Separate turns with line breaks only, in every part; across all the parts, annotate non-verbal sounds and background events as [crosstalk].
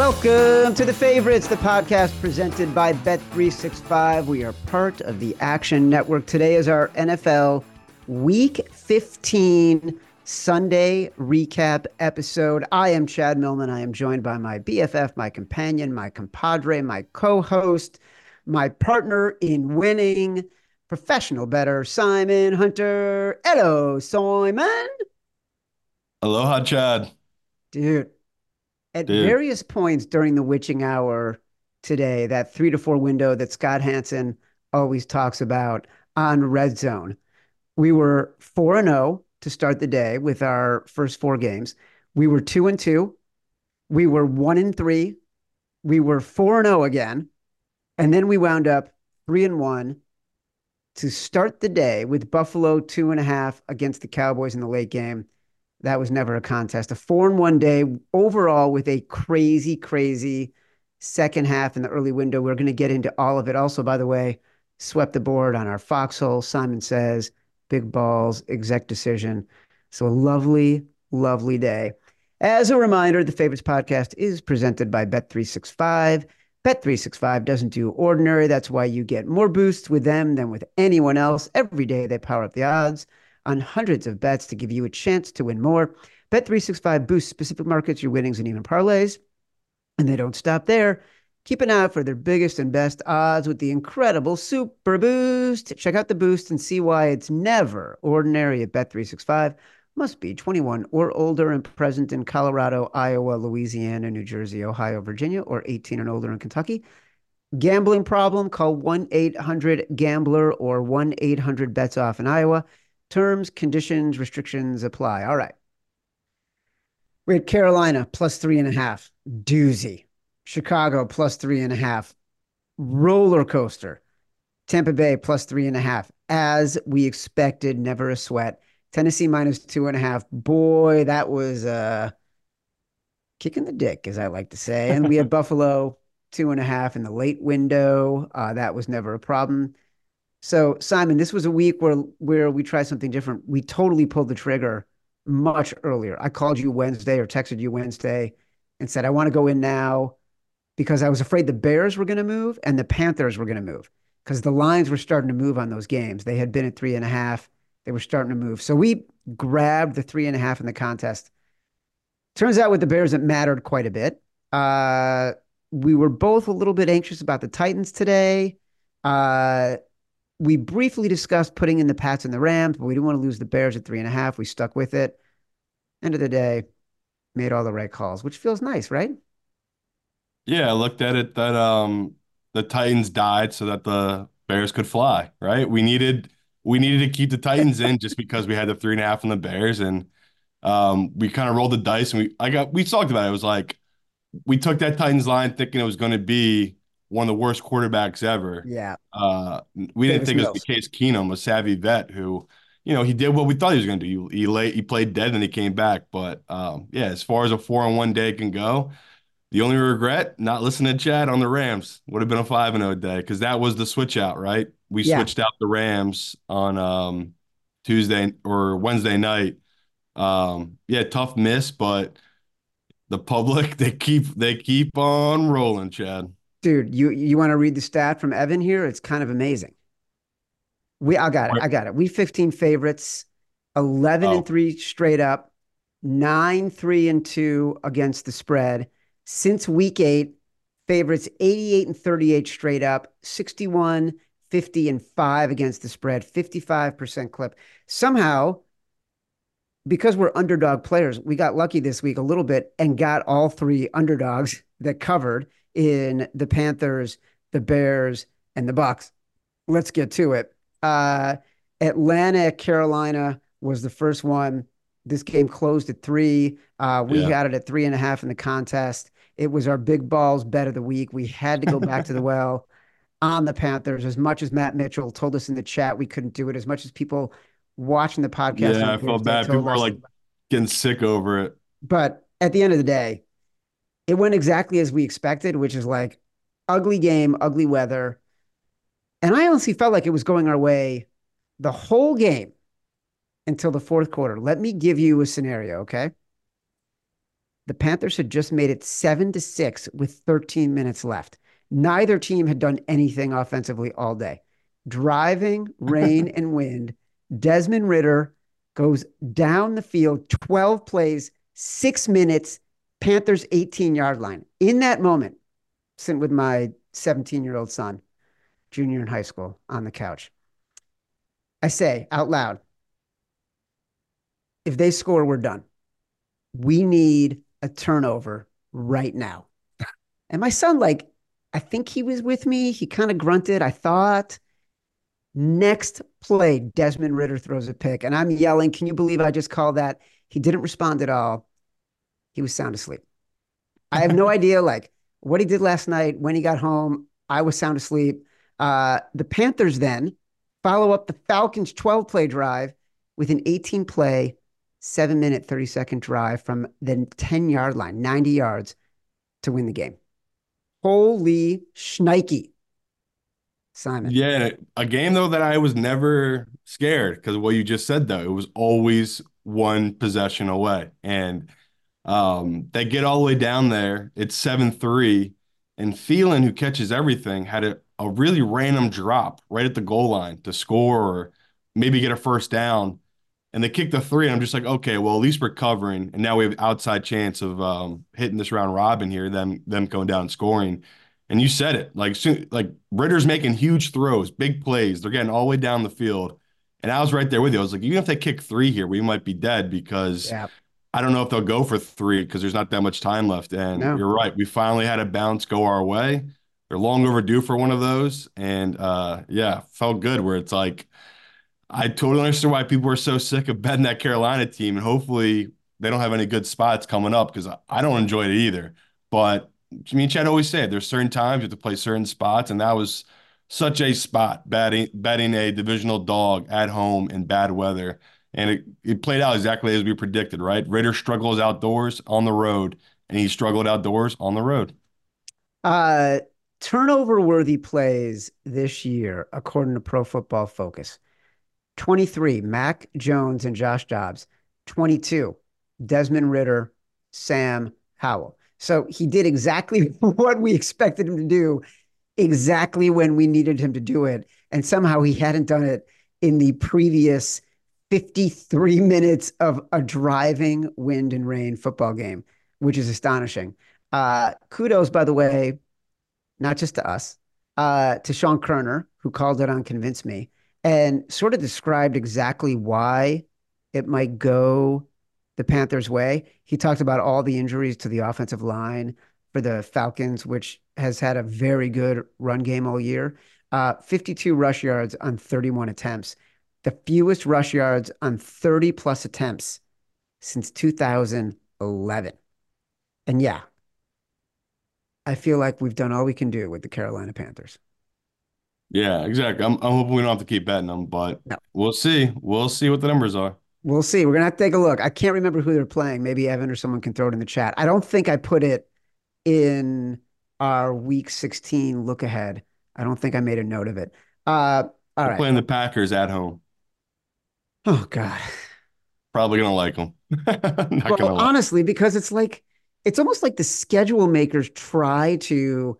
Welcome to the favorites, the podcast presented by Bet365. We are part of the Action Network. Today is our NFL Week 15 Sunday recap episode. I am Chad Millman. I am joined by my BFF, my companion, my compadre, my co host, my partner in winning, professional bettor, Simon Hunter. Hello, Simon.
Aloha, Chad.
Dude, at
Dude.
various points during the witching hour today, that three to four window that Scott Hansen always talks about on Red Zone, we were 4 and 0 to start the day with our first four games. We were 2 and 2. We were 1 and 3. We were 4 and 0 again. And then we wound up 3 and 1 to start the day with Buffalo two and a half against the Cowboys in the late game. That was never a contest. A four and one day overall with a crazy, crazy second half in the early window. We're going to get into all of it. Also, by the way, swept the board on our foxhole. Simon says, big balls, exec decision. So a lovely, lovely day. As a reminder, the Favorites podcast is presented by Bet365. Bet365 doesn't do ordinary. That's why you get more boosts with them than with anyone else. Every day they power up the odds on hundreds of bets to give you a chance to win more. Bet365 boosts specific markets, your winnings, and even parlays. And they don't stop there. Keep an eye out for their biggest and best odds with the incredible Super Boost. Check out the boost and see why it's never ordinary at Bet365. Must be 21 or older and present in Colorado, Iowa, Louisiana, New Jersey, Ohio, Virginia, or 18 and older in Kentucky. Gambling problem? Call 1 800 Gambler or 1 800 Bets Off in Iowa. Terms, conditions, restrictions apply. All right. We had Carolina plus three and a half, doozy. Chicago plus three and a half, roller coaster. Tampa Bay plus three and a half, as we expected, never a sweat. Tennessee minus two and a half. Boy, that was uh kicking the dick, as I like to say. And we had [laughs] Buffalo two and a half in the late window. Uh, that was never a problem. So, Simon, this was a week where where we tried something different. We totally pulled the trigger much earlier. I called you Wednesday or texted you Wednesday and said I want to go in now because I was afraid the Bears were going to move and the Panthers were going to move because the lines were starting to move on those games. They had been at three and a half. They were starting to move. So we grabbed the three and a half in the contest. Turns out with the Bears, it mattered quite a bit. Uh, we were both a little bit anxious about the Titans today. Uh, we briefly discussed putting in the Pats and the Rams, but we didn't want to lose the Bears at three and a half. We stuck with it. End of the day, made all the right calls, which feels nice, right?
Yeah, I looked at it that um the Titans died so that the Bears could fly, right? We needed we needed to keep the Titans in just because we had the three and a half on the Bears and um we kind of rolled the dice and we I got we talked about it. It was like we took that Titans line thinking it was going to be one of the worst quarterbacks ever.
Yeah.
Uh we didn't
Davis
think it was the case Keenum, a savvy vet who you know, he did what we thought he was going to do. He he, lay, he played dead and he came back. But um, yeah, as far as a four on one day can go, the only regret not listening to Chad on the Rams would have been a five and zero day because that was the switch out, right? We
Yeah.
switched out the Rams on um, Tuesday or Wednesday night. Um, yeah, tough miss, but the public [laughs] they keep they keep on rolling, Chad.
Dude, you you want to read the stat from Evan here? It's kind of amazing. We I got it. I got it. We 15 favorites, 11
Oh.
and 3 straight up, 9 3 and 2 against the spread. Since week 8, favorites 88 and 38 straight up, 61 50 and 5 against the spread, 55% clip. Somehow because we're underdog players, we got lucky this week a little bit and got all three underdogs that covered in the Panthers, the Bears, and the Bucs. Let's get to it. Uh, Atlanta Carolina was the first one. This game closed at three. Uh, we
Yeah.
had it at three and a half in the contest. It was our big balls bet of the week. We had to go back to the well [laughs] on the Panthers. As much as Matt Mitchell told us in the chat we couldn't do it, as much as people watching the podcast.
Yeah, I felt bad. People are like getting sick over it.
but at the end of the day, it went exactly as we expected, which is like ugly game, ugly weather. And I honestly felt like it was going our way the whole game until the fourth quarter. Let me give you a scenario, okay? The Panthers had just made it seven to six with 13 minutes left. Neither team had done anything offensively all day. Driving, rain, [laughs] and wind. Desmond Ridder goes down the field, 12 plays, six minutes, Panthers 18 yard line. In that moment, sitting with my 17 year old son, junior in high school, on the couch, I say out loud, if they score, we're done. We need a turnover right now. And my son, like, I think he was with me. He kind of grunted. I thought. Next play, Desmond Ridder throws a pick, and I'm yelling, Can you believe I just called that? He didn't respond at all. He was sound asleep. [laughs] I have no idea, like, what he did last night when he got home. I was sound asleep. Uh, the Panthers then follow up the Falcons' 12 play drive with an 18 play, seven minute, 30 second drive from the 10 yard line, 90 yards to win the game. Holy shnikey. Simon.
Yeah, a game though that I was never scared because what you just said though, it was always one possession away. And um, they get all the way down there. It's 7-3. And Thielen, who catches everything, had a, a really random drop right at the goal line to score or maybe get a first down. And they kick the three, and I'm just like, okay, well, at least we're covering. And now we have outside chance of um, hitting this round robin here, them them going down and scoring. And you said it, like soon, like Ridder's making huge throws, big plays. They're getting all the way down the field. And I was right there with you. I was like, even if they kick three here, we might be dead because yeah. I don't know if they'll go for three because there's not that much time left. And no. you're right. We finally had a bounce go our way. They're long overdue for one of those. And uh, yeah, felt good where it's like, I totally understand why people are so sick of betting that Carolina team. And hopefully they don't have any good spots coming up because I don't enjoy it either. But I mean, Chad always said there's certain times you have to play certain spots. And that was such a spot betting, betting a divisional dog at home in bad weather and it, it played out exactly as we predicted, right? Ridder struggles outdoors on the road, and he struggled outdoors on the road.
Uh, turnover worthy plays this year, according to Pro Football Focus 23, Mac Jones and Josh Dobbs, 22, Desmond Ridder, Sam Howell. So he did exactly [laughs] what we expected him to do, exactly when we needed him to do it. And somehow he hadn't done it in the previous 53 minutes of a driving wind and rain football game, which is astonishing. Uh, kudos, by the way, not just to us, uh, to Sean Koerner, who called it on Convince Me and sort of described exactly why it might go the Panthers' way. He talked about all the injuries to the offensive line for the Falcons, which has had a very good run game all year. Uh, 52 rush yards on 31 attempts the fewest rush yards on 30 plus attempts since 2011. And yeah, I feel like we've done all we can do with the Carolina Panthers.
Yeah, exactly. I'm, I'm hoping we don't have to keep betting them, but no. we'll see. We'll see what the numbers are.
We'll see. We're gonna have to take a look. I can't remember who they're playing. Maybe Evan or someone can throw it in the chat. I don't think I put it in our week 16 look ahead. I don't think I made a note of it. Uh, all right.
Playing the Packers at home.
Oh God.
Probably gonna like them. [laughs]
Well, honestly, because it's like it's almost like the schedule makers try to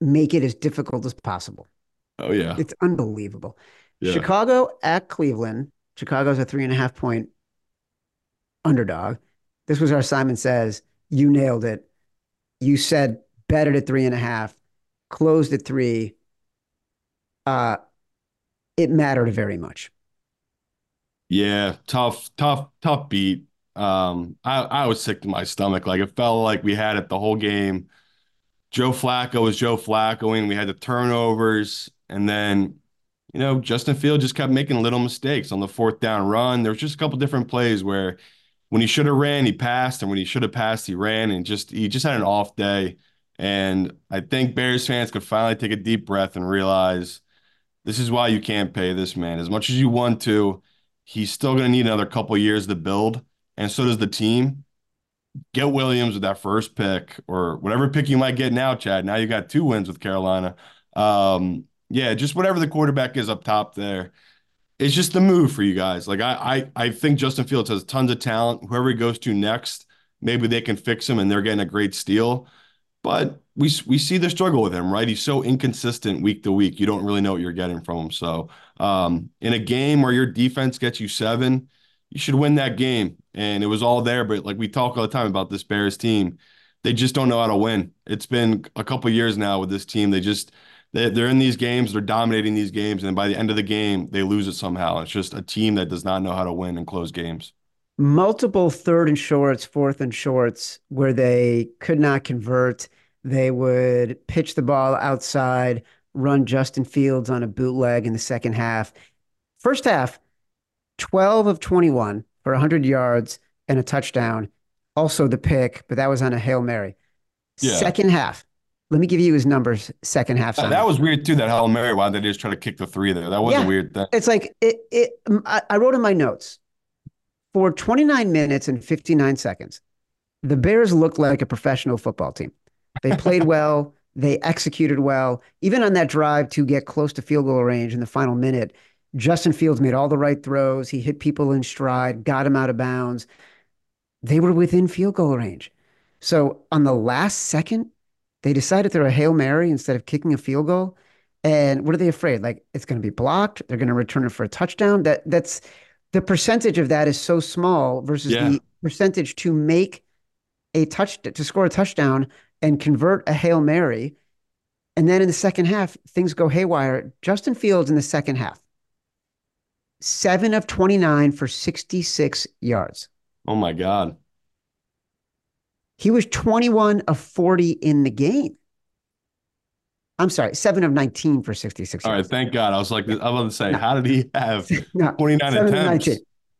make it as difficult as possible.
Oh yeah.
It's unbelievable. Yeah. Chicago at Cleveland. Chicago's a three and a half point underdog. This was our Simon says. You nailed it. You said bet it at three and a half, closed at three. Uh, it mattered very much.
Yeah, tough, tough, tough beat. Um, I, I was sick to my stomach. Like it felt like we had it the whole game. Joe Flacco was Joe Flaccoing. We had the turnovers, and then you know Justin Field just kept making little mistakes on the fourth down run. There was just a couple different plays where when he should have ran, he passed, and when he should have passed, he ran, and just he just had an off day. And I think Bears fans could finally take a deep breath and realize this is why you can't pay this man as much as you want to He's still going to need another couple years to build, and so does the team. Get Williams with that first pick or whatever pick you might get now, Chad. Now you got two wins with Carolina. Um, yeah, just whatever the quarterback is up top there. It's just the move for you guys. Like I, I, I think Justin Fields has tons of talent. Whoever he goes to next, maybe they can fix him and they're getting a great steal. But we we see the struggle with him, right? He's so inconsistent week to week. You don't really know what you're getting from him. So um, in a game where your defense gets you seven, you should win that game. And it was all there. But like we talk all the time about this Bears team, they just don't know how to win. It's been a couple years now with this team. They just they, they're in these games, they're dominating these games, and by the end of the game, they lose it somehow. It's just a team that does not know how to win and close games.
Multiple third and shorts, fourth and shorts, where they could not convert. They would pitch the ball outside, run Justin Fields on a bootleg in the second half. First half, 12 of 21 for 100 yards and a touchdown. Also the pick, but that was on a Hail Mary. Yeah. Second half, let me give you his numbers. Second half.
Simon. That was weird too. That Hail Mary. Why did they just try to kick the three there? That was yeah. a weird thing.
It's like it. It. I, I wrote in my notes for 29 minutes and 59 seconds. The Bears looked like a professional football team. They played well. They executed well. Even on that drive to get close to field goal range in the final minute, Justin Fields made all the right throws. He hit people in stride, got him out of bounds. They were within field goal range. So on the last second, they decided they're a Hail Mary instead of kicking a field goal. And what are they afraid? Like it's going to be blocked. They're going to return it for a touchdown. That that's the percentage of that is so small versus yeah. the percentage to make a touch to score a touchdown and convert a Hail Mary. And then in the second half, things go haywire. Justin Fields in the second half, seven of 29 for 66 yards.
Oh my God.
He was 21 of 40 in the game. I'm sorry, seven of 19 for 66
All right, thank God. I was like, I was about to say, no. how did he have [laughs] no, 29 attempts?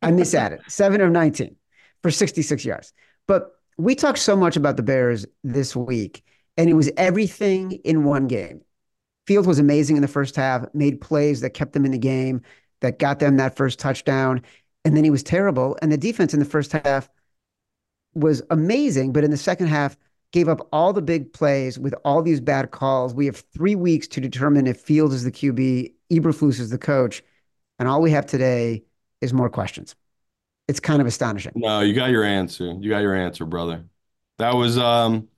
I misadded. seven of 19 for 66 yards. But we talked so much about the Bears this week, and it was everything in one game. Field was amazing in the first half, made plays that kept them in the game, that got them that first touchdown. And then he was terrible. And the defense in the first half was amazing, but in the second half, gave up all the big plays with all these bad calls. We have three weeks to determine if Fields is the QB, Eberflus is the coach, and all we have today is more questions. It's kind of astonishing.
No, you got your answer. You got your answer, brother. That was um,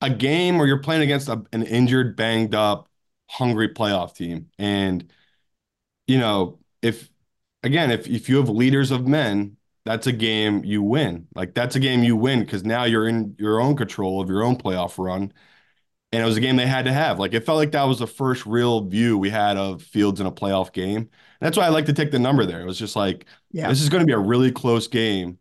a game where you're playing against a, an injured, banged up, hungry playoff team, and you know if again if if you have leaders of men that's a game you win. Like that's a game you win because now you're in your own control of your own playoff run. And it was a game they had to have. Like it felt like that was the first real view we had of Fields in a playoff game. And that's why I like to take the number there. It was just like, yeah, this is going to be a really close game.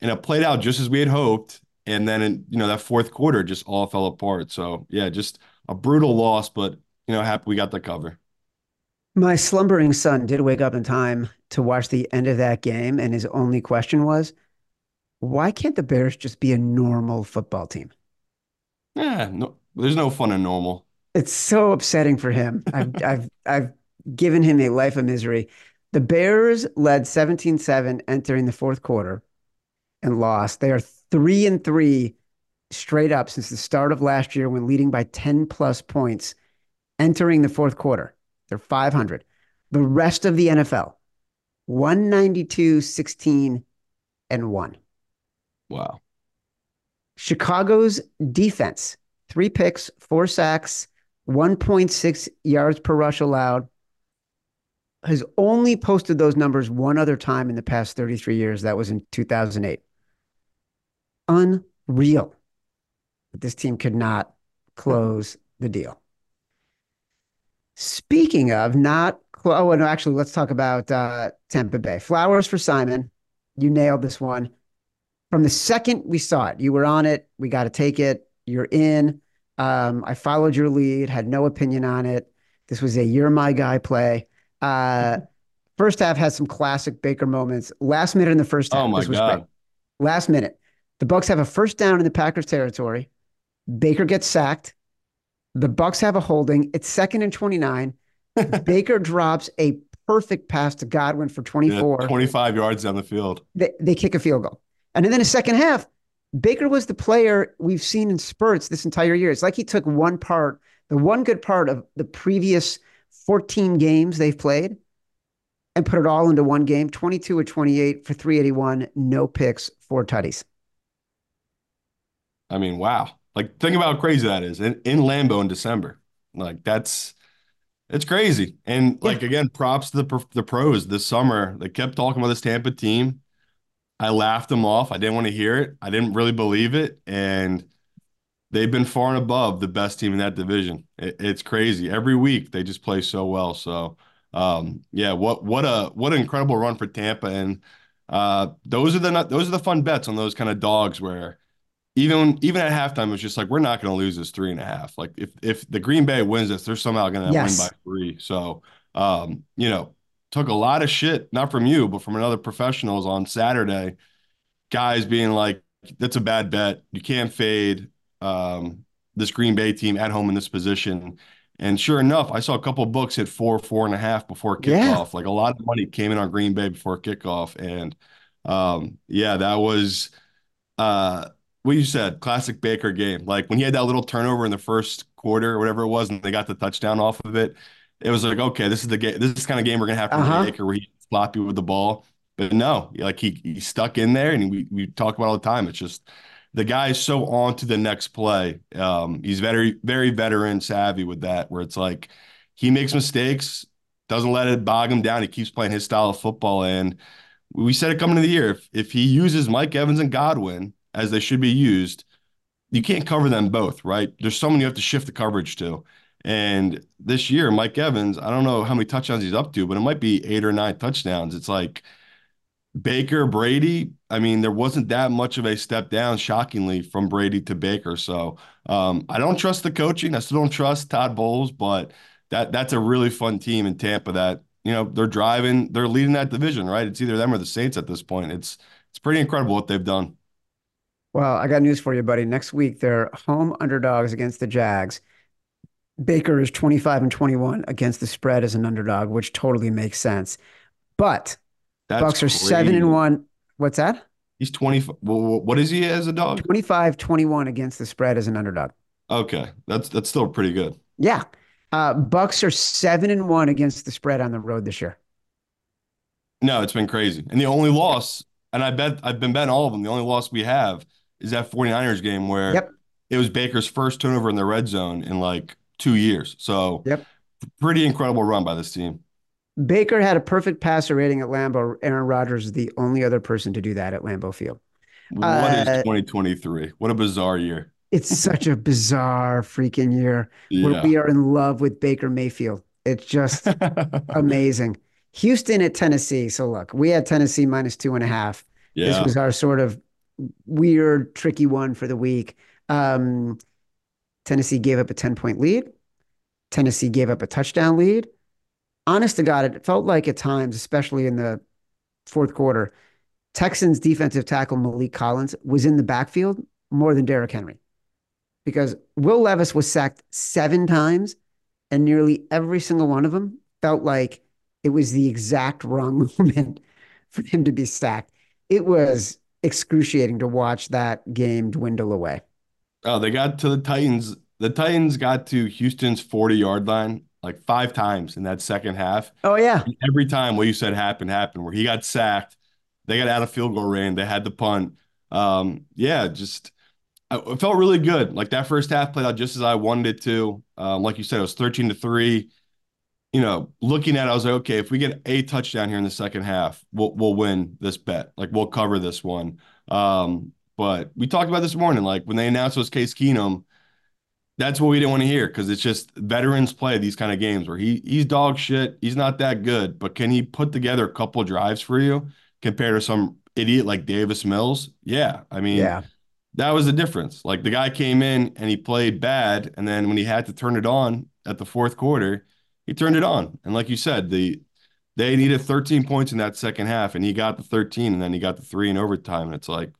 And it played out just as we had hoped. And then, in, you know, that fourth quarter just all fell apart. So, yeah, just a brutal loss, but, you know, happy we got the cover.
My slumbering son did wake up in time to watch the end of that game, and his only question was, why can't the Bears just be a normal football team?
Yeah, no, there's no fun in normal.
It's so upsetting for him. [laughs] I've, I've, I've given him a life of misery. The Bears led 17 7 entering the fourth quarter and lost. They are three and three straight up since the start of last year when leading by 10 plus points entering the fourth quarter. They're 500. The rest of the NFL, 192, 16, and 1.
Wow.
Chicago's defense, three picks, four sacks, 1.6 yards per rush allowed, has only posted those numbers one other time in the past 33 years. That was in 2008. Unreal. But this team could not close the deal. Speaking of not, oh, no, actually, let's talk about uh, Tampa Bay. Flowers for Simon. You nailed this one. From the second we saw it, you were on it. We got to take it. You're in. Um, I followed your lead, had no opinion on it. This was a you're my guy play. Uh, [laughs] first half had some classic Baker moments. Last minute in the first half.
Oh my God. Great.
Last minute. The Bucs have a first down in the Packers territory. Baker gets sacked. The Bucs have a holding. It's second and 29. [laughs] Baker drops a perfect pass to Godwin for 24.
Yeah, 25 yards down the field.
They, they kick a field goal. And then in the second half, Baker was the player we've seen in spurts this entire year. It's like he took one part, the one good part of the previous 14 games they've played and put it all into one game 22 or 28 for 381, no picks, four tutties.
I mean, wow. Like think about how crazy that is in, in Lambeau in December. Like that's it's crazy. And
Yeah.
like again, props to the the pros this summer. They kept talking about this Tampa team. I laughed them off. I didn't want to hear it. I didn't really believe it. And they've been far and above the best team in that division. It, it's crazy. Every week they just play so well. So um, yeah, what what a what an incredible run for Tampa. And uh, those are the those are the fun bets on those kind of dogs where even even at halftime, it's just like we're not going to lose this three and a half. Like if if the Green Bay wins this, they're somehow going to win by three. So um, you know, took a lot of shit, not from you, but from another professionals on Saturday guys being like, that's a bad bet. You can't fade um, this Green Bay team at home in this position. And sure enough, I saw a couple books hit four, four and a half before
Yeah.
kickoff. Like a lot of money came in on Green Bay before kickoff. And um, yeah, that was uh, what you said, classic Baker game. Like when he had that little turnover in the first quarter or whatever it was, and they got the touchdown off of it, it was like, okay, this is the game. This is the kind of game we're gonna have from
Uh-huh.
Baker where he's sloppy with the ball. But no, like he he stuck in there, and we we talk about all the time. It's just the guy is so on to the next play. Um, he's very very veteran savvy with that, where it's like he makes mistakes, doesn't let it bog him down. He keeps playing his style of football, and we said it coming to the year. If, if he uses Mike Evans and Godwin as they should be used, you can't cover them both, right? There's someone you have to shift the coverage to. And this year, Mike Evans, I don't know how many touchdowns he's up to, but it might be eight or nine touchdowns. It's like Baker, Brady. I mean, there wasn't that much of a step down, shockingly, from Brady to Baker. So um, I don't trust the coaching. I still don't trust Todd Bowles, but that that's a really fun team in Tampa that, you know, they're driving, they're leading that division, right? It's either them or the Saints at this point. It's it's pretty incredible what they've done.
Well, I got news for you, buddy. Next week, they're home underdogs against the Jags. Baker is 25 and 21 against the spread as an underdog, which totally makes sense. But
That's
Bucs are seven and one. What's that?
He's 20. Well, what is he as a dog?
25 21 against the spread as an underdog.
Okay, that's that's still pretty good.
Yeah. Uh, Bucs are seven and one against the spread on the road this year.
No, it's been crazy. And the only loss, and I bet I've been betting all of them. The only loss we have is that 49ers game where
Yep.
it was Baker's first turnover in the red zone in like two years. So
Yep.
pretty incredible run by this team.
Baker had a perfect passer rating at Lambeau. Aaron Rodgers is the only other person to do that at Lambeau Field.
What is
Uh,
2023? What a bizarre year.
It's such a bizarre freaking year where we are in love with Baker Mayfield. It's just [laughs] amazing. Houston at Tennessee. So look, we had Tennessee minus two and a half. This was our sort of weird, tricky one for the week. Um, Tennessee gave up a 10 point lead. Tennessee gave up a touchdown lead. Honest to God, it felt like at times, especially in the fourth quarter, Texans defensive tackle Maliek Collins was in the backfield more than Derrick Henry because Will Levis was sacked seven times, and nearly every single one of them felt like it was the exact wrong [laughs] moment for him to be sacked. It was excruciating to watch that game dwindle away.
Oh, they got to the Titans. The Titans got to Houston's 40 yard line like five times in that second half.
Oh, yeah.
Every time what you said happened, happened where he got sacked, they got out of field goal range, they had the punt. Um, yeah, just I, it felt really good. Like that first half played out just as I wanted it to. Um, like you said, it was 13 to 3. You know, looking at it, I was like, okay, if we get a touchdown here in the second half, we'll we'll win this bet. Like we'll cover this one. Um, but we talked about this morning, like when they announced it was Case Keenum, that's what we didn't want to hear because it's just veterans play these kind of games where he he's dog shit. He's not that good, but can he put together a couple drives for you compared to some idiot like Davis Mills? Yeah, I mean
Yeah.
that was the difference. Like the guy came in and he played bad, and then when he had to turn it on at the fourth quarter, he turned it on. And like you said, the they needed 13 points in that second half, and he got the 13, and then he got the three in overtime. And it's like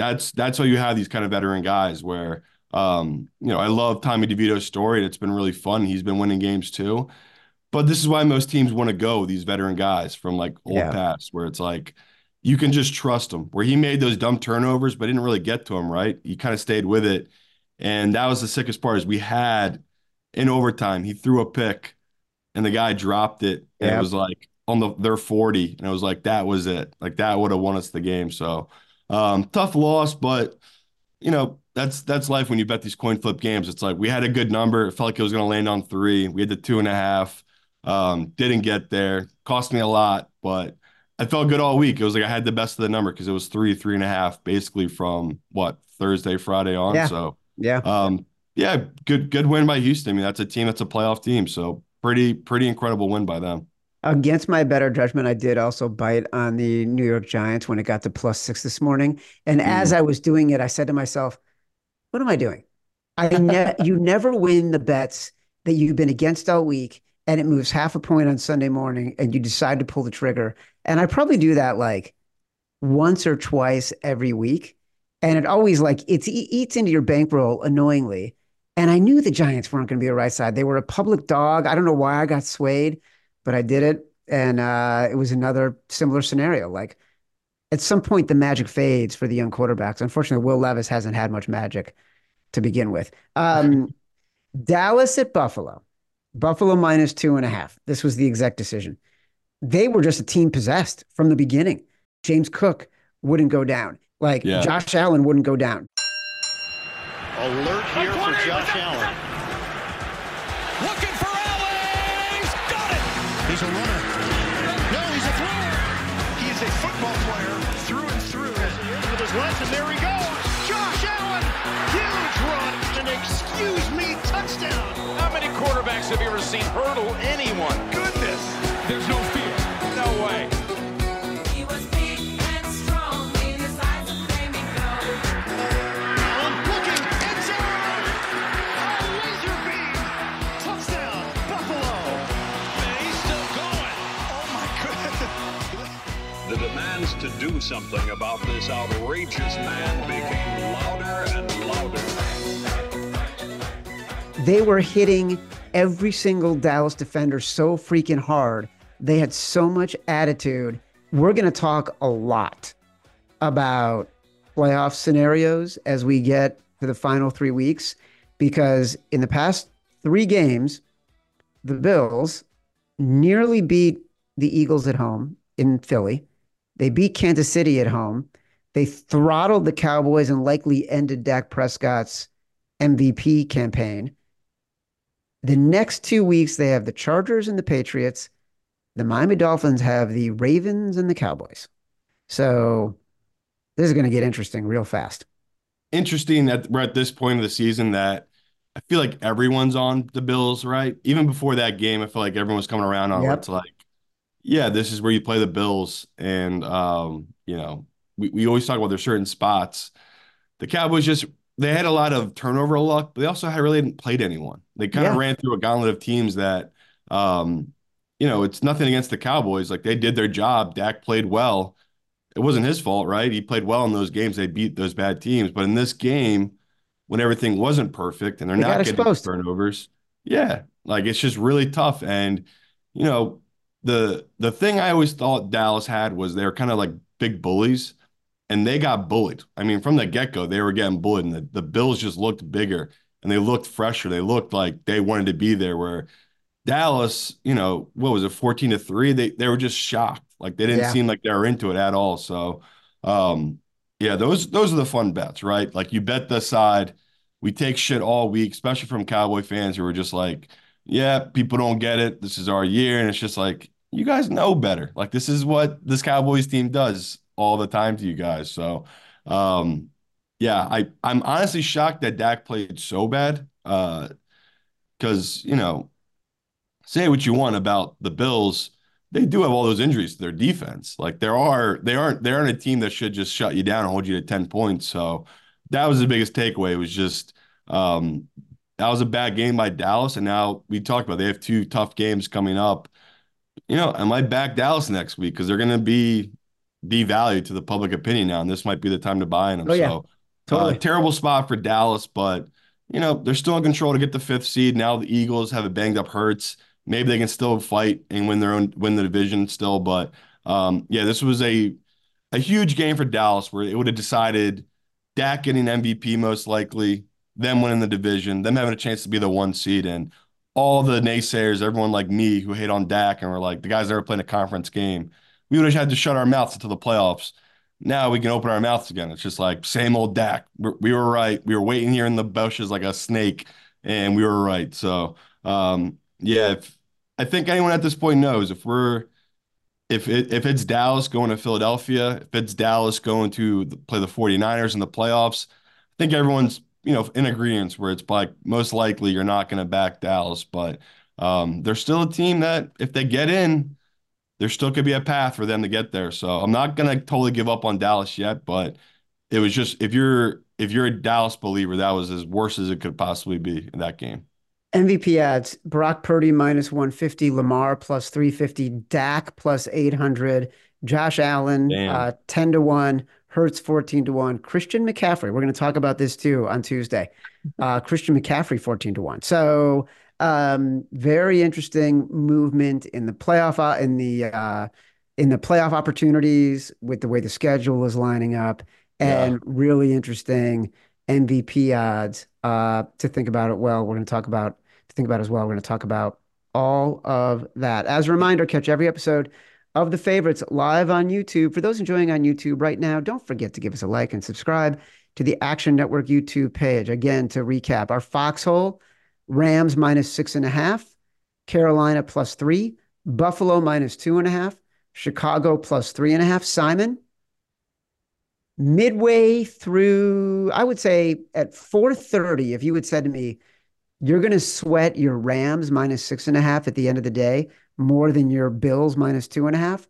that's that's why you have these kind of veteran guys where um, you know, I love Tommy DeVito's story, and it's been really fun. He's been winning games too. But this is why most teams want to go these veteran guys from like old
Yeah.
past, where it's like you can just trust him. Where he made those dumb turnovers, but didn't really get to him, right? He kind of stayed with it. And that was the sickest part is we had in overtime, he threw a pick and the guy dropped it. And it was like on the their 40. And it was like that was it. Like that would have won us the game. So um tough loss, but you know, that's that's life when you bet these coin flip games. It's like we had a good number. It felt like it was going to land on three. We had the two and a half. Um, didn't get there. Cost me a lot, but I felt good all week. It was like I had the best of the number because it was three, three and a half, basically from what Thursday, Friday on.
Yeah.
So
Yeah.
um, yeah, good good win by Houston. I mean, that's a team that's a playoff team. So pretty pretty incredible win by them.
Against my better judgment, I did also bite on the New York Giants when it got to plus six this morning. And as
Mm.
I was doing it, I said to myself, what am I doing? I [laughs] ne you never win the bets that you've been against all week and it moves half a point on Sunday morning and you decide to pull the trigger. And I probably do that like once or twice every week. And it always like it's, it eats into your bankroll annoyingly. And I knew the Giants weren't going to be a right side. They were a public dog. I don't know why I got swayed, but I did it. And uh, it was another similar scenario. Like at some point, the magic fades for the young quarterbacks. Unfortunately, Will Levis hasn't had much magic to begin with. Um, [laughs] Dallas at Buffalo. Buffalo minus two and a half. This was the exact decision. They were just a team possessed from the beginning. James Cook wouldn't go down. Like
Yeah.
Josh Allen wouldn't go down.
Alert here for Josh Allen.
Looking for have you ever seen hurdle anyone?
Goodness.
There's no fear. No way.
He was big and strong in his eyes of flaming gold.
Allen looking. End zone. A laser beam. Touchdown. Buffalo.
And he's still going.
Oh, my goodness.
The demands to do something about this outrageous man became louder and louder.
They were hitting every single Dallas defender so freaking hard. They had so much attitude. We're going to talk a lot about playoff scenarios as we get to the final three weeks because in the past three games, the Bills nearly beat the Eagles at home in Philly. They beat Kansas City at home. They throttled the Cowboys and likely ended Dak Prescott's MVP campaign. The next two weeks, they have the Chargers and the Patriots. The Miami Dolphins have the Ravens and the Cowboys. So this is going to get interesting real fast.
Interesting that we're at this point of the season that I feel like everyone's on the Bills, right? Even before that game, I feel like everyone was coming around on
Yep.
it's like, yeah, this is where you play the Bills. And um, you know, we, we always talk about there's certain spots. The Cowboys just they had a lot of turnover luck, but they also had really hadn't played anyone. They kind of ran through a gauntlet of teams that um, you know, it's nothing against the Cowboys. Like they did their job. Dak played well. It wasn't his fault, right? He played well in those games. They beat those bad teams. But in this game, when everything wasn't perfect and they're
They
not getting
exposed.
turnovers, yeah, like it's just really tough. And you know, the the thing I always thought Dallas had was they're kind of like big bullies, and they got bullied. I mean, from the get go, they were getting bullied, and the, the Bills just looked bigger and they looked fresher. They looked like they wanted to be there. Where Dallas, you know, what was it, 14 to 3? They they were just shocked. Like they didn't
Yeah.
seem like they were into it at all. So um yeah, those those are the fun bets, right? Like you bet the side. We take shit all week, especially from Cowboy fans who are just like, yeah, people don't get it. This is our year. And it's just like, you guys know better. Like this is what this Cowboys team does all the time to you guys. So um yeah, I I'm honestly shocked that Dak played so bad. Uh because, you know, say what you want about the Bills, they do have all those injuries to their defense. Like there are they aren't they aren't a team that should just shut you down and hold you to 10 points. So that was the biggest takeaway It was just um that was a bad game by Dallas. And now we talked about they have two tough games coming up. You know, am I back Dallas next week because they're gonna be devalued to the public opinion now, and this might be the time to buy in them.
Oh, yeah.
So
Totally.
uh, terrible spot for Dallas, but you know, they're still in control to get the fifth seed. Now the Eagles have a banged up Hurts. Maybe they can still fight and win their own win the division still. But um, yeah, this was a a huge game for Dallas where it would have decided Dak getting MVP most likely, them winning the division, them having a chance to be the one seed, and all the naysayers, everyone like me who hate on Dak and were like the guys that are playing a conference game, we would have had to shut our mouths until the playoffs. now we can open our mouths again. It's just like same old Dak. We were right. We were waiting here in the bushes like a snake, and we were right. So, um, yeah, if, I think anyone at this point knows if we're if it, if it's Dallas going to Philadelphia, if it's Dallas going to play the 49ers in the playoffs, I think everyone's you know in agreement where it's like most likely you're not going to back Dallas, but um, they're still a team that if they get in, there still could be a path for them to get there. So I'm not going to totally give up on Dallas yet, but it was just if you're if you're a Dallas believer, that was as worse as it could possibly be in that game.
MVP ads Brock Purdy minus 150, Lamar plus 350, Dak plus 800, Josh Allen uh, 10 to 1, Hurts 14 to 1, Christian McCaffrey. We're going to talk about this too on Tuesday. Uh, Christian McCaffrey 14 to 1. So, um, very interesting movement in the playoff uh, in the uh, in the playoff opportunities with the way the schedule is lining up and really interesting MVP odds uh, to think about it well. We're going to talk about to think about as well. We're going to talk about all of that. As a reminder, catch every episode of the favorites live on YouTube. For those enjoying on YouTube right now, don't forget to give us a like and subscribe to the Action Network YouTube page. Again, to recap, our foxhole Rams minus six and a half, Carolina plus three, Buffalo minus two and a half, Chicago plus three and a half. Simon, midway through, I would say at 4:30, if you had said to me, you're going to sweat your Rams minus six and a half at the end of the day more than your Bills minus two and a half,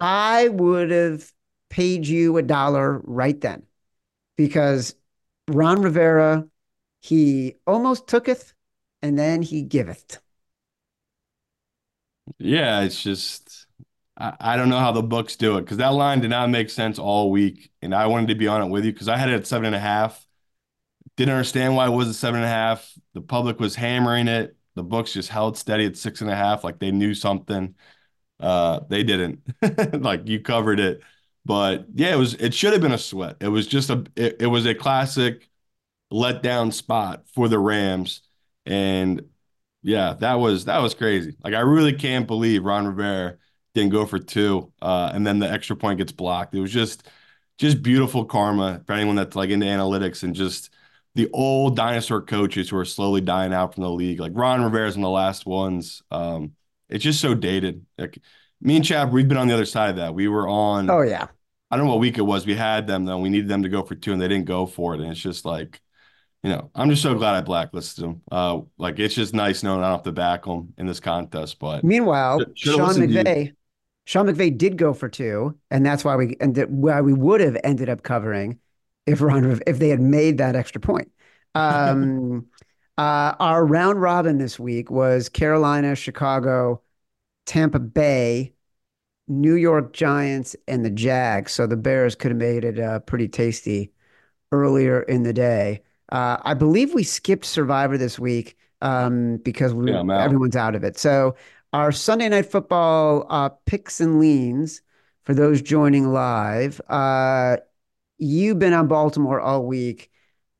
I would have paid you a dollar right then because Ron Rivera, he almost tooketh and then he giveth.
Yeah, it's just I, I don't know how the books do it because that line did not make sense all week, and I wanted to be on it with you because I had it at seven and a half. Didn't understand why it was a seven and a half. The public was hammering it. The books just held steady at six and a half, like they knew something. Uh, they didn't. [laughs] Like you covered it, but yeah, it was. It should have been a sweat. It was just a. It, it was a classic letdown spot for the Rams, and yeah, that was that was crazy. Like I really can't believe Ron Rivera didn't go for two, uh, and then the extra point gets blocked. It was just just beautiful karma for anyone that's like into analytics and just the old dinosaur coaches who are slowly dying out from the league. Like Ron Rivera's in the last ones. Um, it's just so dated. Like me and Chap, we've been on the other side of that. We were on.
Oh, yeah.
I don't know what week it was. We had them though. We needed them to go for two, and they didn't go for it. And it's just like, you know, I'm just so glad I blacklisted them. Uh, like it's just nice knowing I don't have to back them in this contest. But
Meanwhile, Sean
listened to you.
McVay, Sean McVay did go for two, and that's why we and why we would have ended up covering if Ron if they had made that extra point. Um, [laughs] uh, our round robin this week was Carolina, Chicago, Tampa Bay, New York Giants, and the Jags. So the Bears could have made it uh, pretty tasty earlier in the day. Uh, I believe we skipped Survivor this week um, because we,
Yeah, out.
everyone's out of it. So our Sunday night football uh, picks and leans for those joining live. Uh, you've been on Baltimore all week.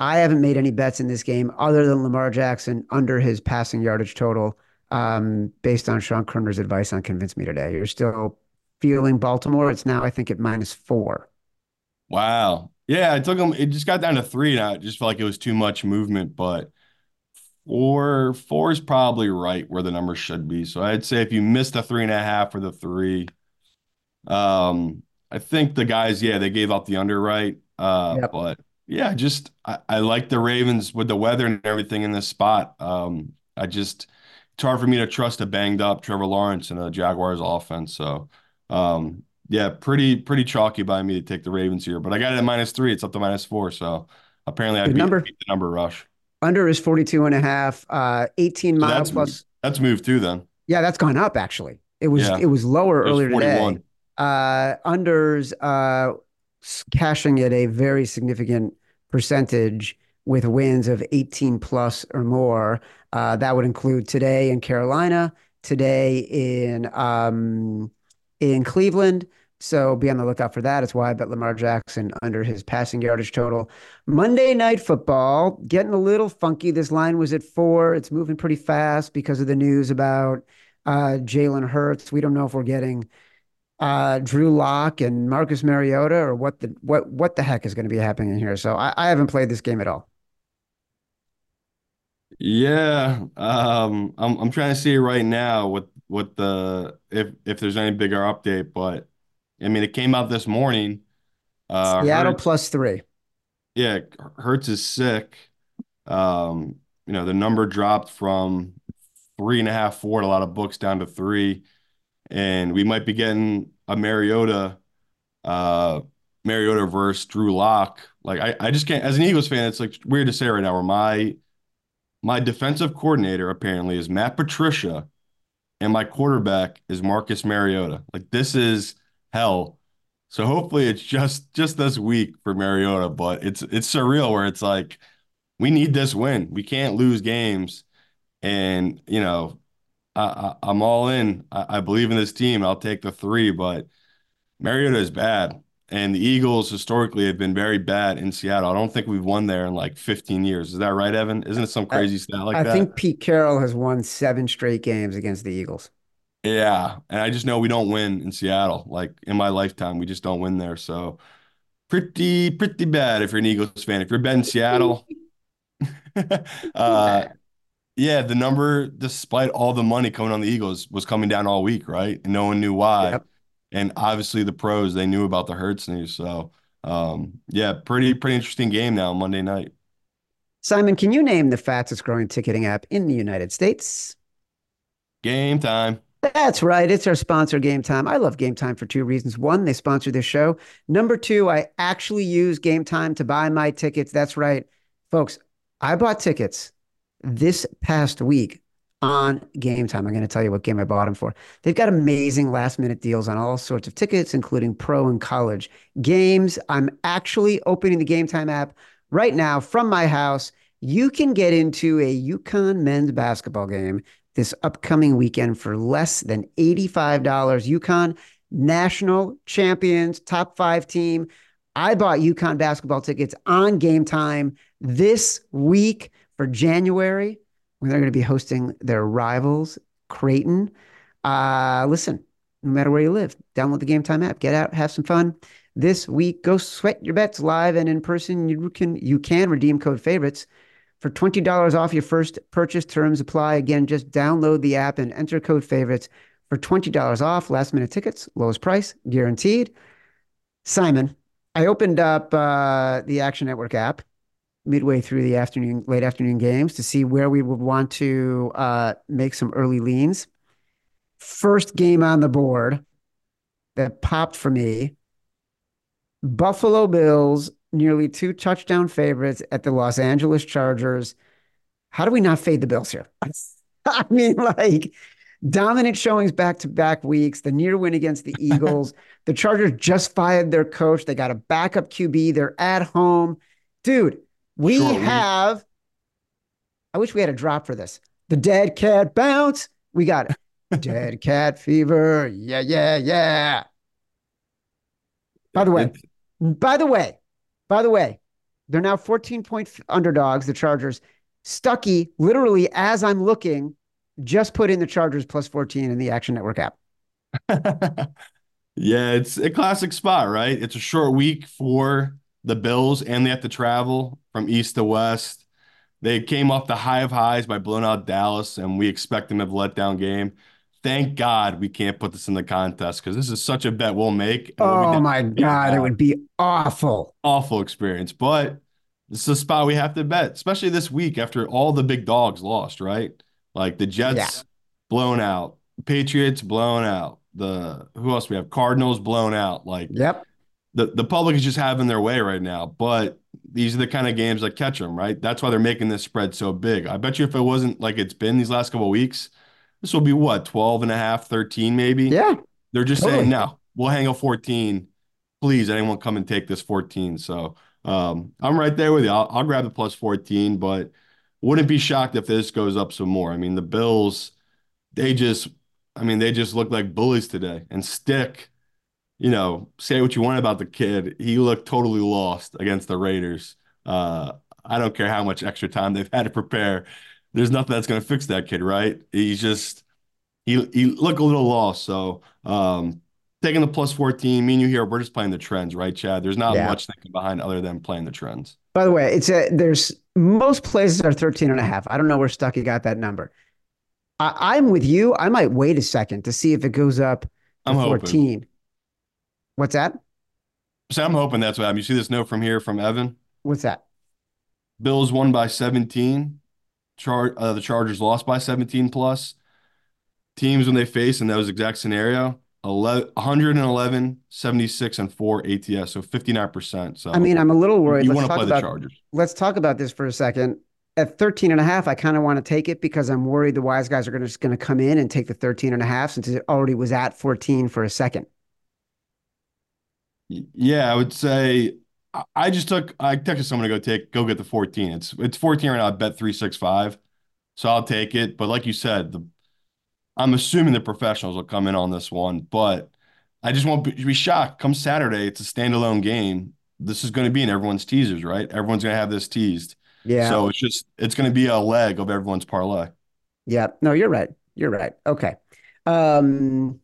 I haven't made any bets in this game other than Lamar Jackson under his passing yardage total, um, based on Sean Koerner's advice on Convince Me Today. You're still feeling Baltimore. It's now, I think, at minus four.
Wow. Yeah, I took them. It just got down to three, and I just felt like it was too much movement. But four, four is probably right where the number should be. So I'd say if you missed a three and a half or the three, um, I think the guys, yeah, they gave up the under right. Uh,
Yep.
but yeah, just I, I like the Ravens with the weather and everything in this spot. Um, I just it's hard for me to trust a banged up Trevor Lawrence and a Jaguars offense. So, um, yeah, pretty pretty chalky by me to take the Ravens here, but I got it at minus three. It's up to minus four. So apparently I beat,
number.
beat the number rush.
Under is 42 and a half, uh, 18
So
mile
that's
plus.
that's moved too then.
Yeah, that's gone up actually. It was
Yeah.
it was lower
It was
earlier today. Uh, unders uh, cashing at a very significant percentage with wins of 18 plus or more. Uh, that would include today in Carolina, today in um, in Cleveland. So be on the lookout for that. It's why I bet Lamar Jackson under his passing yardage total. Monday night football getting a little funky. This line was at four. It's moving pretty fast because of the news about uh, Jalen Hurts. We don't know if we're getting uh, Drew Lock and Marcus Mariota, or what the what what the heck is going to be happening here? So I, I haven't played this game at all.
Yeah, um, I'm I'm trying to see right now what what the if if there's any bigger update, but I mean it came out this morning. Uh,
Seattle
Hurts,
plus three.
yeah, Hurts is sick. Um, you know the number dropped from three and a half, four a lot of books down to three, and we might be getting a Mariota, uh, Mariota versus Drew Lock. Like I I just can't as an Eagles fan, it's like weird to say right now where my my defensive coordinator apparently is Matt Patricia, and my quarterback is Marcus Mariota. Like this is hell. So hopefully it's just just this week for Mariota, but it's it's surreal where it's like we need this win. We can't lose games, and you know I, I'm all in. I, I believe in this team. I'll take the three, but Mariota is bad. And the Eagles historically have been very bad in Seattle. I don't think we've won there in like 15 years. Is that right, Evan? Isn't it some crazy stat like
I
that?
think Pete Carroll has won seven straight games against the Eagles.
Yeah, and I just know we don't win in Seattle. Like in my lifetime, we just don't win there. So pretty, pretty bad if you're an Eagles fan. If you're betting Seattle, [laughs] uh, yeah, the number, despite all the money coming on the Eagles, was coming down all week, right? And no one knew why.
Yep.
And obviously the pros, they knew about the Hurts news. So um, yeah, pretty, pretty interesting game now Monday night.
Simon, can you name the fastest growing ticketing app in the United States?
Game time.
That's right. It's our sponsor, Game Time. I love Game Time for two reasons. One, they sponsor this show. Number two, I actually use Game Time to buy my tickets. That's right, folks. I bought tickets this past week on Game Time. I'm going to tell you what game I bought them for. They've got amazing last minute deals on all sorts of tickets, including pro and college games. I'm actually opening the Game Time app right now from my house. You can get into a UConn men's basketball game this upcoming weekend for less than $85. UConn national champions, top five team. I bought UConn basketball tickets on game time this week for January they're going to be hosting their rivals, Creighton. Uh, listen, no matter where you live, download the Game Time app, get out, have some fun. This week, go sweat your bets live and in person. You can you can redeem code favorites for $20 off your first purchase. Terms apply. Again, just download the app and enter code favorites for $20 off. Last minute tickets, lowest price, guaranteed. Simon, I opened up uh, the Action Network app midway through the afternoon, late afternoon games to see where we would want to uh, make some early leans. First game on the board that popped for me Buffalo Bills, nearly two touchdown favorites at the Los Angeles Chargers. How do we not fade the Bills here? [laughs] I mean, like dominant showings back to back weeks, the near win against the [laughs] Eagles. the Chargers just fired their coach. They got a backup QB. They're at home. Dude, we have, I wish we had a drop for this. The dead cat bounce. We got it. dead [laughs] cat fever. Yeah, yeah, yeah. By the way, by the way, by the way, they're now 14 point underdogs, the Chargers. Stucky, literally, as I'm looking, just put in the Chargers plus 14 in the Action Network app. [laughs]
Yeah, it's a classic spot, right? It's a short week for the Bills, and they have to travel from east to west. They came off the high of highs by blowing out Dallas, and we expect them to have a letdown game. Thank God we can't put this in the contest because this is such a bet we'll make. and we'll
Oh my God, it would be awful.
awful experience, but this is a spot we have to bet, especially this week after all the big dogs lost, right? Like the Jets blown out, Patriots blown out, the who else we have? Cardinals blown out. Like
Yep.
The the public is just having their way right now, but these are the kind of games that catch them, right? That's why they're making this spread so big. I bet you if it wasn't like it's been these last couple of weeks, this will be what, 12 and a half, 13 maybe?
Yeah.
They're just
Totally.
saying, no, we'll hang a 14. Please, anyone come and take this 14. So um, I'm right there with you. I'll, I'll grab the plus 14, but wouldn't be shocked if this goes up some more. I mean, the Bills, they just, I mean, they just look like bullies today. And Stick, you know, say what you want about the kid. He looked totally lost against the Raiders. Uh, I don't care how much extra time they've had to prepare. There's nothing that's going to fix that kid, right? He's just, he he looked a little lost. So um, taking the plus 14. Me and you here, we're just playing the trends, right, Chad? There's not
Yeah.
much thinking behind other than playing the trends.
By the way, it's a there's most places are 13 and a half. I don't know where Stucky got that number. I, I'm with you. I might wait a second to see if it goes up to
I'm hoping.
14. What's that?
So I'm hoping that's what happened. You see this note from here from Evan?
What's that?
Bills won by 17. Char uh, the Chargers lost by 17 plus. Teams when they face in those exact scenario, 11, 111, 76, and 4 ATS, so 59%. So
I mean, I'm a little worried.
you
Let's
want to play the
about
Chargers.
let's talk about this for a second. At 13 and a half, I kind of want to take it because I'm worried the wise guys are going to just going to come in and take the 13 and a half since it already was at 14 for a second.
Yeah, I would say I- I just took I texted someone to go take go get the 14. It's it's 14 right now, I bet 365. So I'll take it. But like you said, the I'm assuming the professionals will come in on this one, but I just won't be, be shocked. Come Saturday, it's a standalone game. This is going to be in everyone's teasers, right? Everyone's going to have this teased.
Yeah.
So it's just it's going to be a leg of everyone's parlay.
Yeah. No, you're right. You're right. Okay. Um,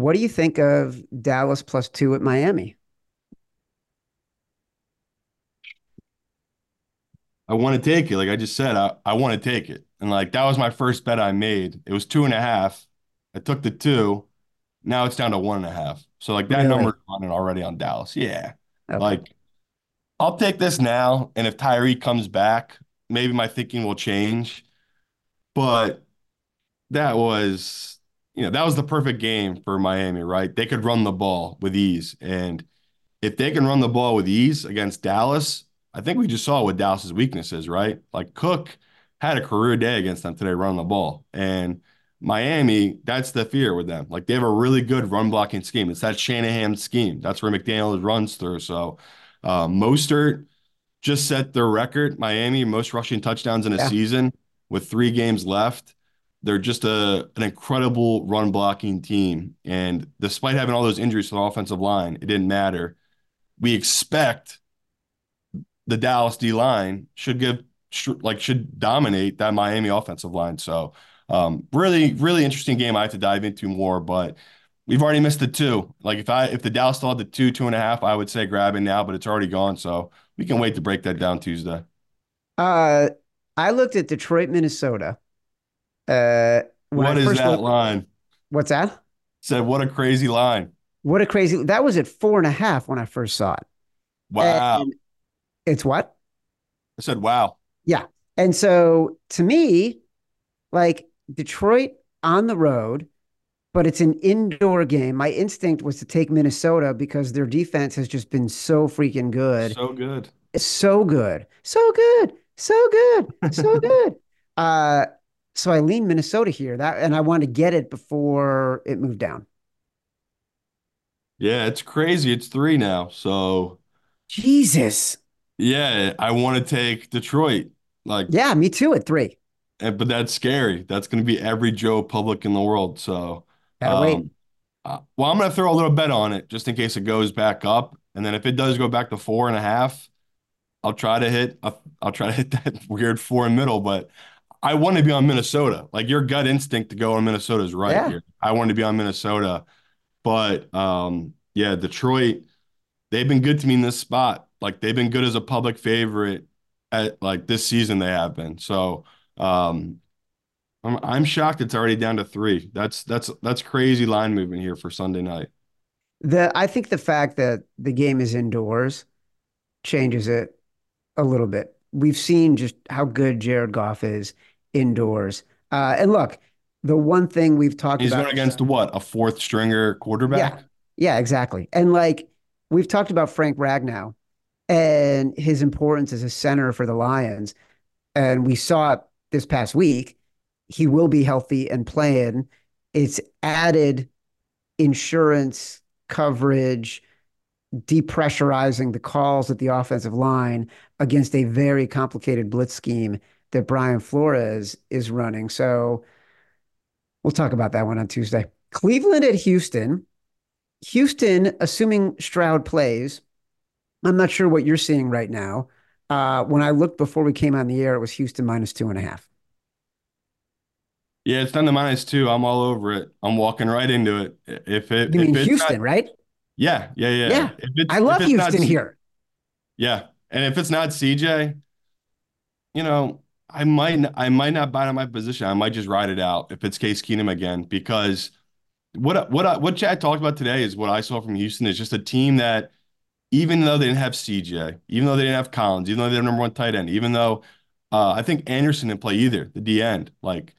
what do you think of Dallas plus two at Miami?
I want to take it. Like I just said, I, I want to take it. And like that was my first bet I made. It was two and a half. I took the two. Now it's down to one and a half. So like that
Really?
number running already on Dallas. Yeah.
Okay.
Like I'll take this now. And if Tyree comes back, maybe my thinking will change. But that was, you know, that was the perfect game for Miami, right? They could run the ball with ease. And if they can run the ball with ease against Dallas, I think we just saw what Dallas's weakness is, right? Like Cook had a career day against them today running the ball. And Miami, that's the fear with them. Like they have a really good run blocking scheme. It's that Shanahan scheme. That's where McDaniel runs through. So uh, Mostert just set their record. Miami most rushing touchdowns in a
Yeah.
season with three games left. They're just a an incredible run blocking team. And despite having all those injuries to the offensive line, it didn't matter. We expect the Dallas D line should give like should dominate that Miami offensive line. So um, really, really interesting game. I have to dive into more, but we've already missed the two. Like if I if the Dallas still had the two, two and a half, I would say grab it now, but it's already gone. So we can wait to break that down Tuesday.
Uh, I looked at Detroit, Minnesota. Uh,
What is that
looked-
line?
What's that?
Said what a crazy line.
What a crazy. That was at four and a half when I first saw it.
Wow.
And it's what?
I said wow.
Yeah. And so to me, like Detroit on the road, but it's an indoor game. My instinct was to take Minnesota because their defense has just been so freaking good.
So good.
so good, so good, so good, so good. [laughs] Uh, so I lean Minnesota here. That and I want to get it before it moved down.
Yeah, it's crazy. It's three now. So
Jesus.
yeah, I want to take Detroit. Like
Yeah, me too at three.
And, but that's scary. That's going to be every Joe Public in the world. So,
Gotta wait.
um, uh, well, I'm going to throw a little bet on it just in case it goes back up. And then if it does go back to four and a half, I'll try to hit. I'll, I'll try to hit that [laughs] weird four in middle. But I want to be on Minnesota. Like your gut instinct to go on Minnesota is right
Yeah.
here. I want to be on Minnesota, but um, yeah, Detroit. They've been good to me in this spot. Like they've been good as a public favorite at like this season. They have been. So. Um, I'm I'm shocked it's already down to three. That's that's that's crazy line movement here for Sunday night.
The I think the fact that the game is indoors changes it a little bit. We've seen just how good Jared Goff is indoors. Uh, and look, the one thing we've talked
He's
about
going against what? A fourth stringer quarterback?
Yeah, exactly. And like we've talked about Frank Ragnow and his importance as a center for the Lions. And we saw it this past week. He will be healthy and playing. It's added insurance coverage, depressurizing the calls at the offensive line against a very complicated blitz scheme that Brian Flores is running. So we'll talk about that one on Tuesday. Cleveland at Houston. Houston, assuming Stroud plays, I'm not sure what you're seeing right now. Uh, when I looked before we came on the air, it was Houston minus two and a half.
Yeah, it's down to minus two. I'm all over it. I'm walking right into it. If it,
You
if
mean
it's
Houston,
not,
right?
yeah, yeah, yeah.
Yeah. I love
if it's not
Houston
C-
here.
Yeah, and if it's not CJ, you know, I might, I might not buy on my position. I might just ride it out if it's Case Keenum again, because what, what, what Chad talked about today is what I saw from Houston is just a team that, even though they didn't have CJ, even though they didn't have Collins, even though they're number one tight end, even though uh, I think Anderson didn't play either, the D end, like.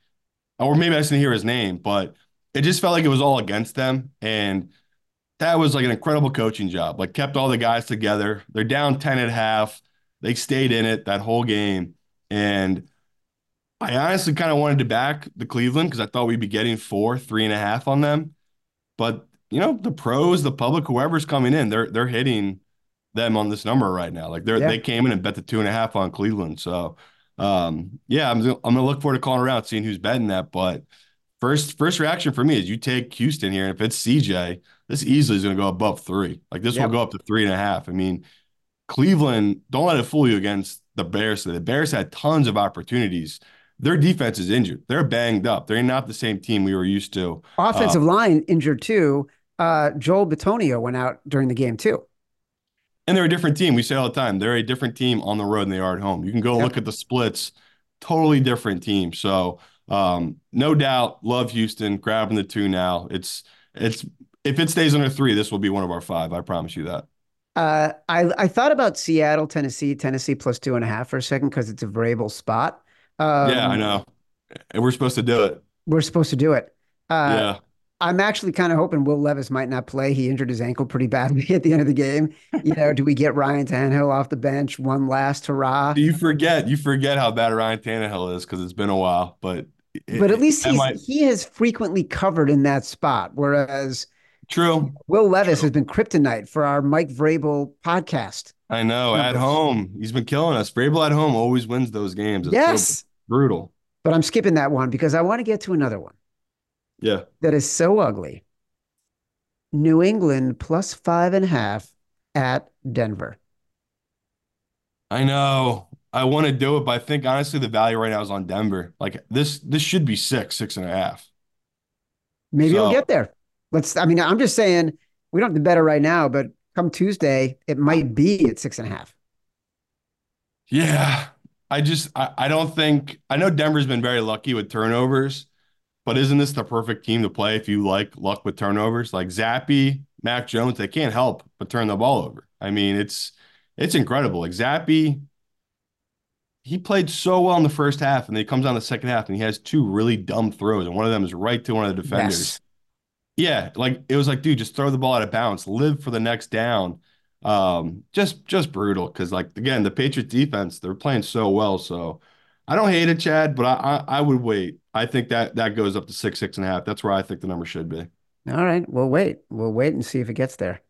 or maybe I didn't hear his name, but it just felt like it was all against them. And that was like an incredible coaching job. Like kept all the guys together. They're down 10 at half. They stayed in it that whole game. And I honestly kind of wanted to back the Cleveland because I thought we'd be getting four, three and a half on them. But you know, the pros, the public, whoever's coming in, they're they're hitting them on this number right now. Like they're
Yeah.
they came in and bet the two and a half on Cleveland. So um yeah, I'm I'm gonna look forward to calling around, seeing who's betting that. But first first reaction for me is you take Houston here. And if it's CJ, this easily is gonna go above three. Like this
Yep.
will go up to three and a half. I mean, Cleveland, don't let it fool you against the Bears. The Bears had tons of opportunities. Their defense is injured. They're banged up. They're not the same team we were used to.
Offensive line injured too. Uh, Joel Bitonio went out during the game too.
And they're a different team. We say all the time, they're a different team on the road than they are at home. You can go
Yep.
look at the splits, totally different team. So, um, no doubt, love Houston, grabbing the two now. It's it's if it stays under three, this will be one of our five. I promise you that.
Uh, I I thought about Seattle, Tennessee, Tennessee plus two and a half for a second because it's a variable spot. Um,
yeah, I know. And we're supposed to do it.
We're supposed to do it. Uh,
yeah.
I'm actually kind of hoping Will Levis might not play. He injured his ankle pretty badly [laughs] at the end of the game. You know, do we get Ryan Tannehill off the bench? One last hurrah.
You forget, you forget how bad Ryan Tannehill is because it's been a while. But it-
But at least he's,
might-
he has frequently covered in that spot, whereas
true.
Will Levis
True.
has been kryptonite for our Mike Vrabel podcast.
I know. At home, he's been killing us. Vrabel at home always wins those games. It's so
yes,
brutal.
but I'm skipping that one because I want to get to another one
Yeah.
that is so ugly. New England plus five and a half at Denver.
I know. I want to do it, but I think honestly the value right now is on Denver. Like this, this should be six, six and a half.
Maybe
I'll
get there. Let's. I mean, I'm just saying we don't have to bet it right now, but come Tuesday, it might be at six and a half.
Yeah. I just I, I don't think I know Denver's been very lucky with turnovers, but isn't this the perfect team to play if you like luck with turnovers? Like Zappe, Mac Jones, they can't help but turn the ball over. I mean, it's it's incredible. Like Zappe, he played so well in the first half, and then he comes on the second half and he has two really dumb throws, and one of them is right to one of the defenders.
Yes.
Yeah, like it was like, dude, just throw the ball out of bounds, live for the next down. Um, just just brutal because like again, the Patriots defense, they're playing so well. So I don't hate it, Chad, but I I, I would wait. I think that that goes up to six, six and a half. That's where I think the number should be.
All right, we'll wait. We'll wait and see if it gets there.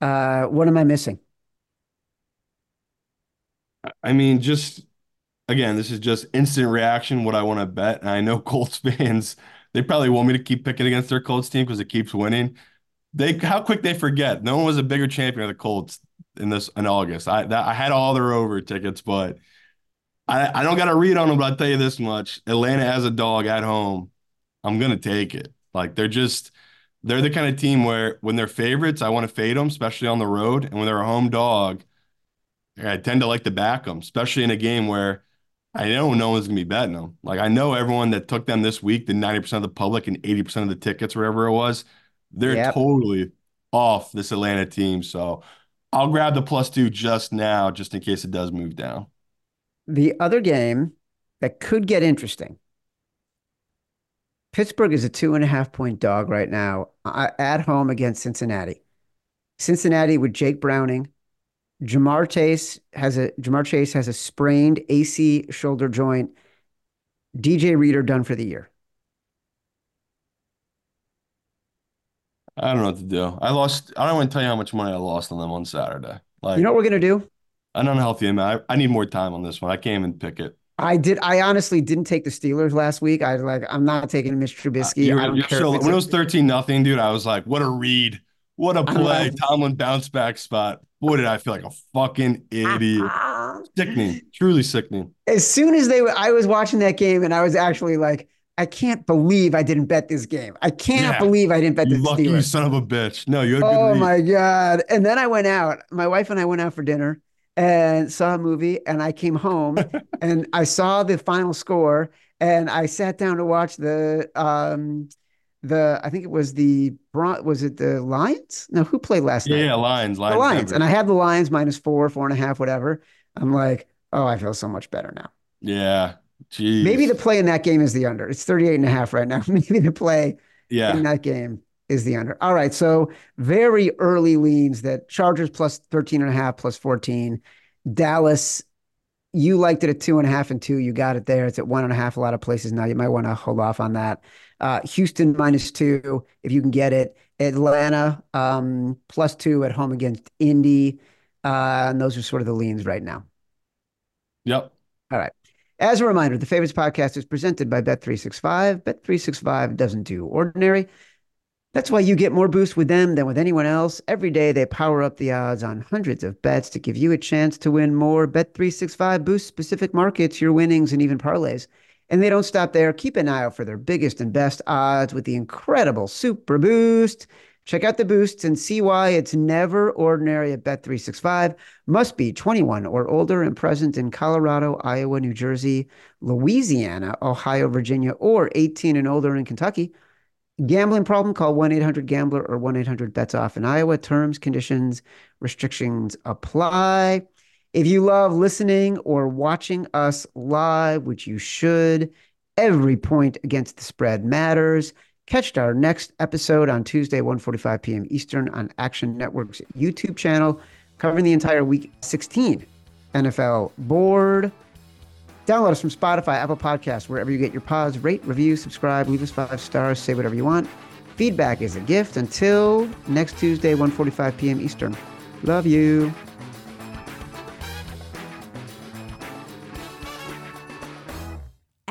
Uh, what am I missing?
I mean, just again, this is just instant reaction, what I want to bet. And I know [laughs] Colts fans, they probably want me to keep picking against their Colts team because it keeps winning. They how quick they forget. No one was a bigger champion of the Colts in this in August. I that, I had all their over tickets, but I I don't got to read on them. But I'll tell you this much: Atlanta as a dog at home, I'm gonna take it. Like they're just they're the kind of team where when they're favorites, I want to fade them, especially on the road, and when they're a home dog, I tend to like to back them, especially in a game where I know no one's gonna be betting them. Like I know everyone that took them this week, the 90% of the public and 80% of the tickets, wherever it was, they're
Yep.
totally off this Atlanta team. So I'll grab the plus two just now, just in case it does move down.
The other game that could get interesting. Pittsburgh is a two and a half point dog right now uh, at home against Cincinnati. Cincinnati with Jake Browning. Ja'Marr Chase has a Ja'Marr Chase has a sprained AC shoulder joint. DJ Reader done for the year.
I don't know what to do. I lost. I don't want to tell you how much money I lost on them on Saturday. Like
You know what we're gonna do?
an unhealthy amount. I, I need more time on this one. I can't even pick it.
I did. I honestly didn't take the Steelers last week. I like. I'm not taking Mitch uh, Trubisky.
You're-
I don't
you're
care.
so- when it was 13 nothing, dude, I was like, what a read. What a play. Tomlin bounce back spot. Boy, did I feel like a fucking idiot. Sickening. Truly sickening.
as soon as they I was watching that game and I was actually like, I can't believe I didn't bet this game. I can't
Yeah.
believe I didn't bet
You
the
lucky
Steelers.
son of a bitch. No, you had good
Oh
read.
my God. And then I went out. My wife and I went out for dinner and saw a movie. And I came home [laughs] and I saw the final score. And I sat down to watch the um the I think it was the Bron was it the Lions? No, who played last
Yeah,
night?
yeah, Lions, Lions,
The Lions. And I had the Lions minus four, four and a half, whatever. I'm like, oh, I feel so much better now.
yeah, jeez.
Maybe the play in that game is the under. It's 38 and a half right now. [laughs] Maybe the play
yeah,
in that game is the under. All right. So very early leans that Chargers plus 13 and a half plus 14. Dallas, you liked it at two and a half and two. You got it there. It's at one and a half a lot of places now. You might want to hold off on that. Uh, Houston minus two, if you can get it. Atlanta um, plus two at home against Indy. Uh, and those are sort of the leans right now.
yep.
All right. As a reminder, the Favorites podcast is presented by Bet365. Bet365 doesn't do ordinary. That's why you get more boost with them than with anyone else. Every day they power up the odds on hundreds of bets to give you a chance to win more. Bet365 boosts specific markets, your winnings, and even parlays. And they don't stop there. Keep an eye out for their biggest and best odds with the incredible Super Boost. Check out the boosts and see why it's never ordinary at Bet365. Must be 21 or older and present in Colorado, Iowa, New Jersey, Louisiana, Ohio, Virginia, or 18 and older in Kentucky. Gambling problem? Call 1 800 Gambler or 1 800 Bets Off in Iowa. Terms, conditions, restrictions apply. If you love listening or watching us live, which you should, every point against the spread matters. Catch our next episode on Tuesday, 1:45 p.m. Eastern on Action Network's YouTube channel, covering the entire week 16 NFL board. Download us from Spotify, Apple Podcasts, wherever you get your pods. Rate, review, subscribe, leave us five stars, say whatever you want. Feedback is a gift. Until next Tuesday, 1:45 p.m. Eastern. Love you.